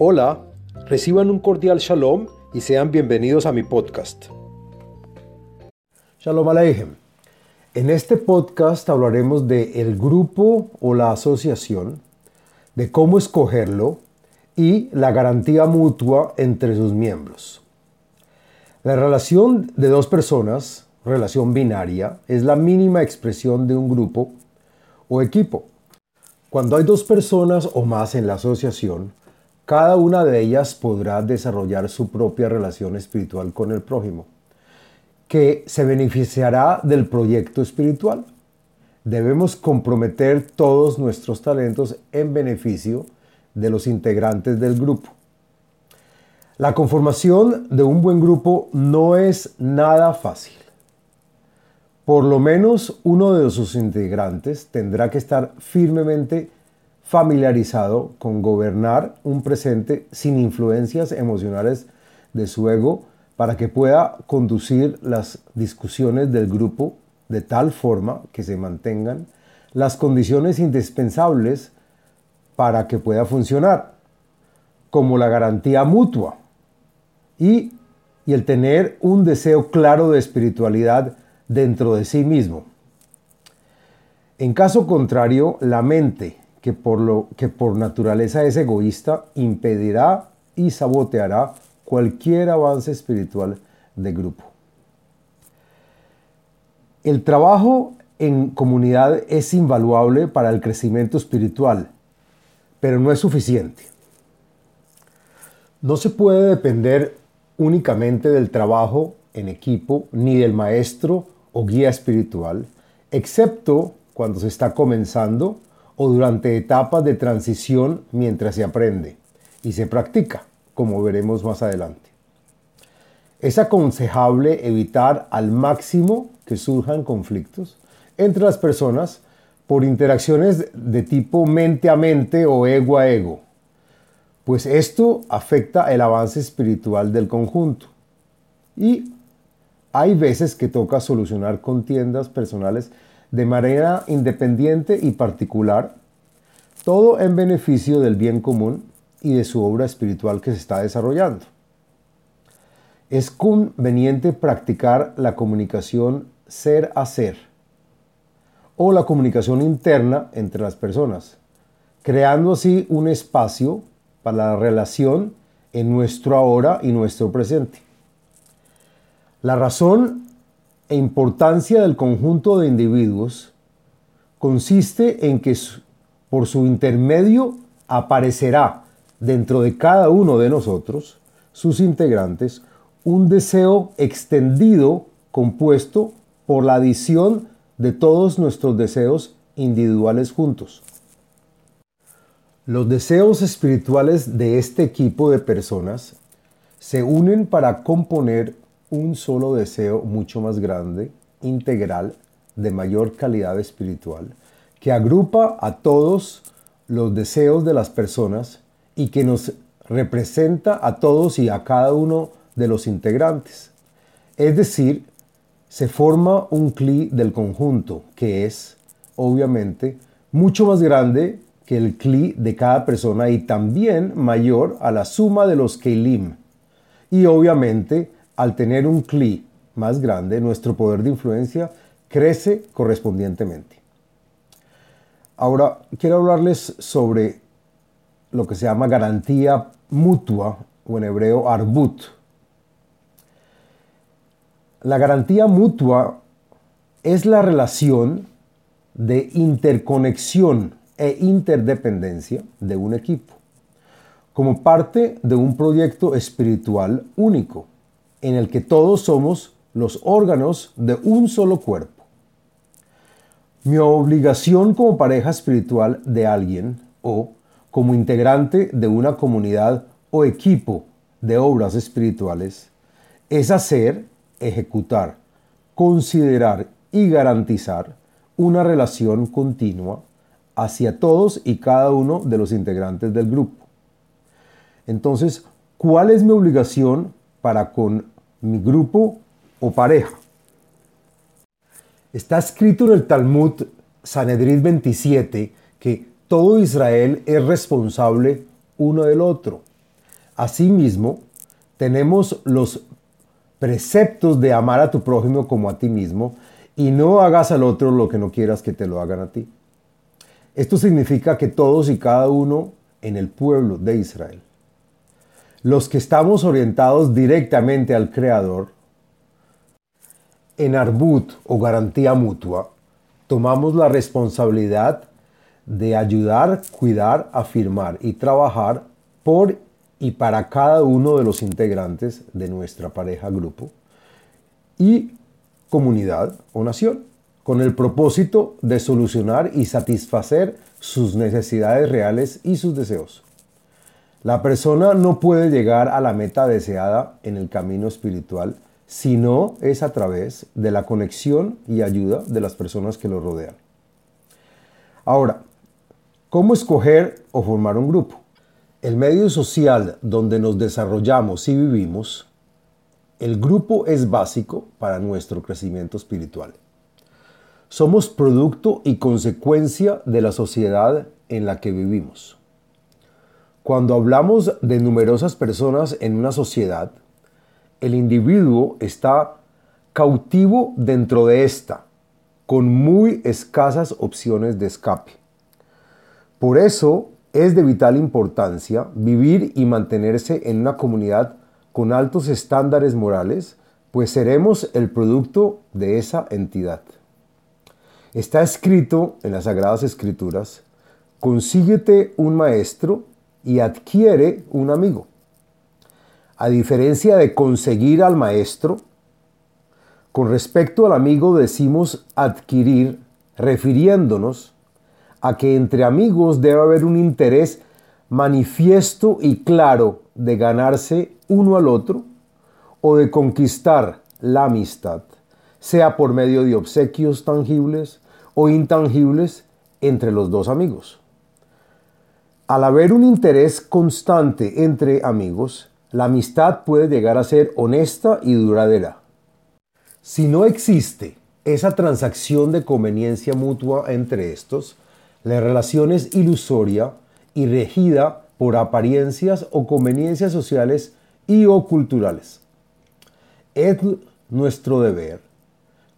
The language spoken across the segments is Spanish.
Hola, reciban un cordial shalom y sean bienvenidos a mi podcast. Shalom Aleichem. En este podcast hablaremos de el grupo o la asociación, de cómo escogerlo y la garantía mutua entre sus miembros. La relación de dos personas, relación binaria, es la mínima expresión de un grupo o equipo. Cuando hay dos personas o más en la asociación, cada una de ellas podrá desarrollar su propia relación espiritual con el prójimo, que se beneficiará del proyecto espiritual. Debemos comprometer todos nuestros talentos en beneficio de los integrantes del grupo. La conformación de un buen grupo no es nada fácil. Por lo menos uno de sus integrantes tendrá que estar firmemente familiarizado con gobernar un presente sin influencias emocionales de su ego para que pueda conducir las discusiones del grupo de tal forma que se mantengan las condiciones indispensables para que pueda funcionar, como la garantía mutua y, y el tener un deseo claro de espiritualidad dentro de sí mismo. En caso contrario, la mente que por, lo, que por naturaleza es egoísta, impedirá y saboteará cualquier avance espiritual de grupo. El trabajo en comunidad es invaluable para el crecimiento espiritual, pero no es suficiente. No se puede depender únicamente del trabajo en equipo ni del maestro o guía espiritual, excepto cuando se está comenzando o durante etapas de transición mientras se aprende y se practica, como veremos más adelante. Es aconsejable evitar al máximo que surjan conflictos entre las personas por interacciones de tipo mente a mente o ego a ego, pues esto afecta el avance espiritual del conjunto. Y hay veces que toca solucionar contiendas personales de manera independiente y particular, todo en beneficio del bien común y de su obra espiritual que se está desarrollando. Es conveniente practicar la comunicación ser a ser o la comunicación interna entre las personas, creando así un espacio para la relación en nuestro ahora y nuestro presente. La razón e importancia del conjunto de individuos consiste en que por su intermedio aparecerá dentro de cada uno de nosotros, sus integrantes, un deseo extendido compuesto por la adición de todos nuestros deseos individuales juntos. Los deseos espirituales de este equipo de personas se unen para componer un solo deseo mucho más grande, integral, de mayor calidad espiritual, que agrupa a todos los deseos de las personas y que nos representa a todos y a cada uno de los integrantes. Es decir, se forma un cli del conjunto que es, obviamente, mucho más grande que el cli de cada persona y también mayor a la suma de los kelim. Y obviamente al tener un CLI más grande, nuestro poder de influencia crece correspondientemente. Ahora, quiero hablarles sobre lo que se llama garantía mutua, o en hebreo arbut. La garantía mutua es la relación de interconexión e interdependencia de un equipo, como parte de un proyecto espiritual único en el que todos somos los órganos de un solo cuerpo. Mi obligación como pareja espiritual de alguien o como integrante de una comunidad o equipo de obras espirituales es hacer, ejecutar, considerar y garantizar una relación continua hacia todos y cada uno de los integrantes del grupo. Entonces, ¿cuál es mi obligación para con mi grupo o pareja. Está escrito en el Talmud Sanedrid 27 que todo Israel es responsable uno del otro Asimismo, tenemos los preceptos de amar a tu prójimo como a ti mismo y no hagas al otro lo que no quieras que te lo hagan a ti. Esto significa que todos y cada uno en el pueblo de Israel, los que estamos orientados directamente al Creador, en Arbut o garantía mutua, tomamos la responsabilidad de ayudar, cuidar, afirmar y trabajar por y para cada uno de los integrantes de nuestra pareja, grupo y comunidad o nación, con el propósito de solucionar y satisfacer sus necesidades reales y sus deseos. La persona no puede llegar a la meta deseada en el camino espiritual si no es a través de la conexión y ayuda de las personas que lo rodean. Ahora, ¿cómo escoger o formar un grupo? El medio social donde nos desarrollamos y vivimos, el grupo es básico para nuestro crecimiento espiritual. Somos producto y consecuencia de la sociedad en la que vivimos. Cuando hablamos de numerosas personas en una sociedad, el individuo está cautivo dentro de esta, con muy escasas opciones de escape. Por eso es de vital importancia vivir y mantenerse en una comunidad con altos estándares morales, pues seremos el producto de esa entidad. Está escrito en las Sagradas Escrituras, consíguete un maestro y adquiere un amigo. A diferencia de conseguir al maestro, con respecto al amigo decimos adquirir, refiriéndonos a que entre amigos debe haber un interés manifiesto y claro de ganarse uno al otro o de conquistar la amistad, sea por medio de obsequios tangibles o intangibles entre los dos amigos. Al haber un interés constante entre amigos, la amistad puede llegar a ser honesta y duradera. Si no existe esa transacción de conveniencia mutua entre estos, la relación es ilusoria y regida por apariencias o conveniencias sociales y o culturales. Es nuestro deber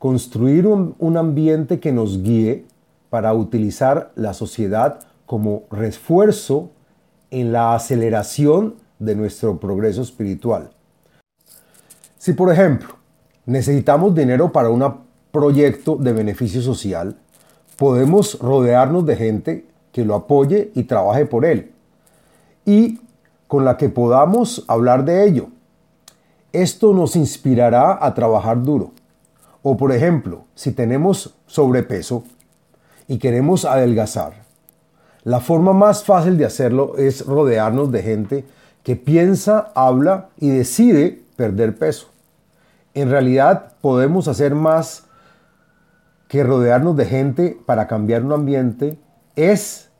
construir un, un, ambiente que nos guíe para utilizar la sociedad como refuerzo en la aceleración de nuestro progreso espiritual. Si por ejemplo necesitamos dinero para un proyecto de beneficio social, podemos rodearnos de gente que lo apoye y trabaje por él y con la que podamos hablar de ello. Esto nos inspirará a trabajar duro. O por ejemplo, si tenemos sobrepeso y queremos adelgazar, la forma más fácil de hacerlo es rodearnos de gente que piensa, habla y decide perder peso. En realidad podemos hacer más que rodearnos de gente para cambiar un ambiente es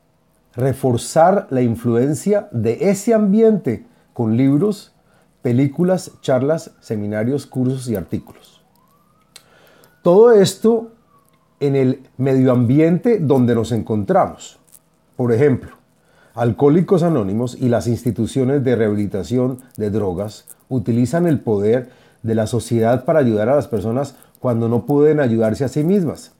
reforzar la influencia de ese ambiente con libros, películas, charlas, seminarios, cursos y artículos. Todo esto en el medio ambiente donde nos encontramos. Por ejemplo, Alcohólicos Anónimos y las instituciones de rehabilitación de drogas utilizan el poder de la sociedad para ayudar a las personas cuando no pueden ayudarse a sí mismas.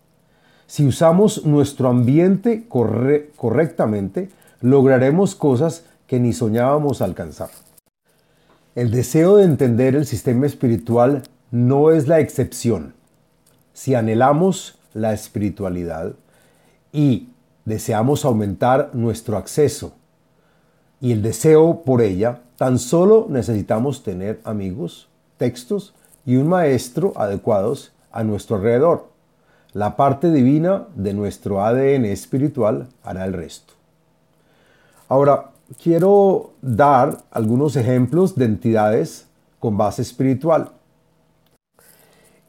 Si usamos nuestro ambiente correctamente, lograremos cosas que ni soñábamos alcanzar. El deseo de entender el sistema espiritual no es la excepción. Si anhelamos la espiritualidad y deseamos aumentar nuestro acceso y el deseo por ella, tan solo necesitamos tener amigos, textos y un maestro adecuados a nuestro alrededor. La parte divina de nuestro ADN espiritual hará el resto. Ahora, quiero dar algunos ejemplos de entidades con base espiritual.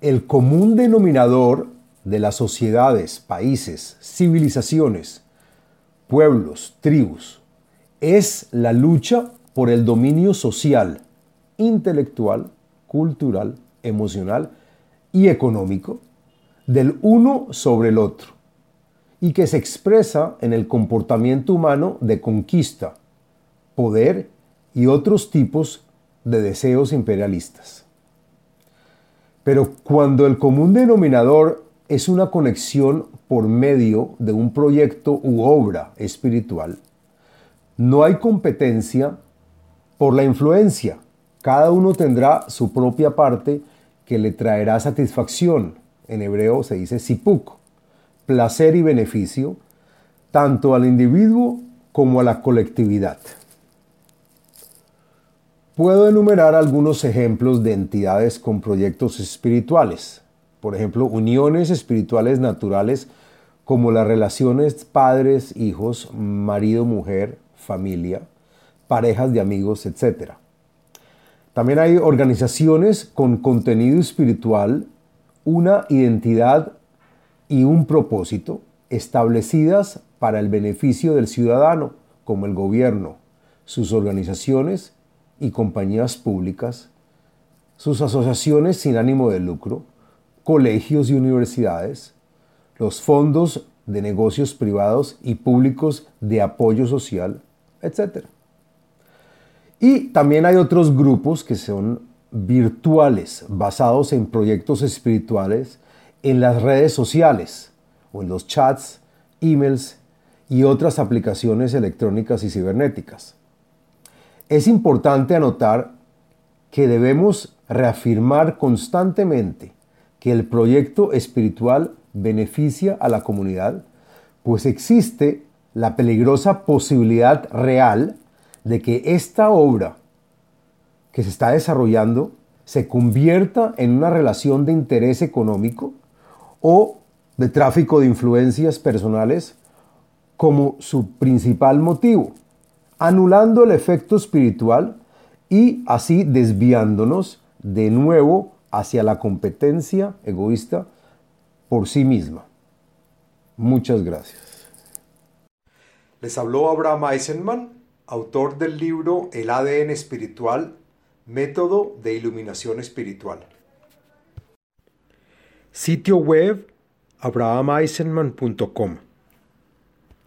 El común denominador de las sociedades, países, civilizaciones, pueblos, tribus, es la lucha por el dominio social, intelectual, cultural, emocional y económico del uno sobre el otro y que se expresa en el comportamiento humano de conquista, poder y otros tipos de deseos imperialistas. Pero cuando el común denominador es una conexión por medio de un proyecto u obra espiritual, no hay competencia por la influencia. Cada uno tendrá su propia parte que le traerá satisfacción. En hebreo se dice sipuk, placer y beneficio, tanto al individuo como a la colectividad. Puedo enumerar algunos ejemplos de entidades con proyectos espirituales, por ejemplo, uniones espirituales naturales como las relaciones padres, hijos, marido, mujer, familia, parejas de amigos, etc. También hay organizaciones con contenido espiritual, una identidad y un propósito establecidas para el beneficio del ciudadano, como el gobierno, sus organizaciones y compañías públicas, sus asociaciones sin ánimo de lucro, colegios y universidades, los fondos de negocios privados y públicos de apoyo social, etc. Y también hay otros grupos que son virtuales, basados en proyectos espirituales en las redes sociales o en los chats, emails y otras aplicaciones electrónicas y cibernéticas. Es importante anotar que debemos reafirmar constantemente que el proyecto espiritual beneficia a la comunidad, pues existe la peligrosa posibilidad real de que esta obra que se está desarrollando se convierta en una relación de interés económico o de tráfico de influencias personales como su principal motivo anulando el efecto espiritual y así desviándonos de nuevo hacia la competencia egoísta por sí misma. Muchas gracias. Les habló Abraham Eisenman, autor del libro El ADN espiritual, método de iluminación espiritual. Sitio web abrahameisenman.com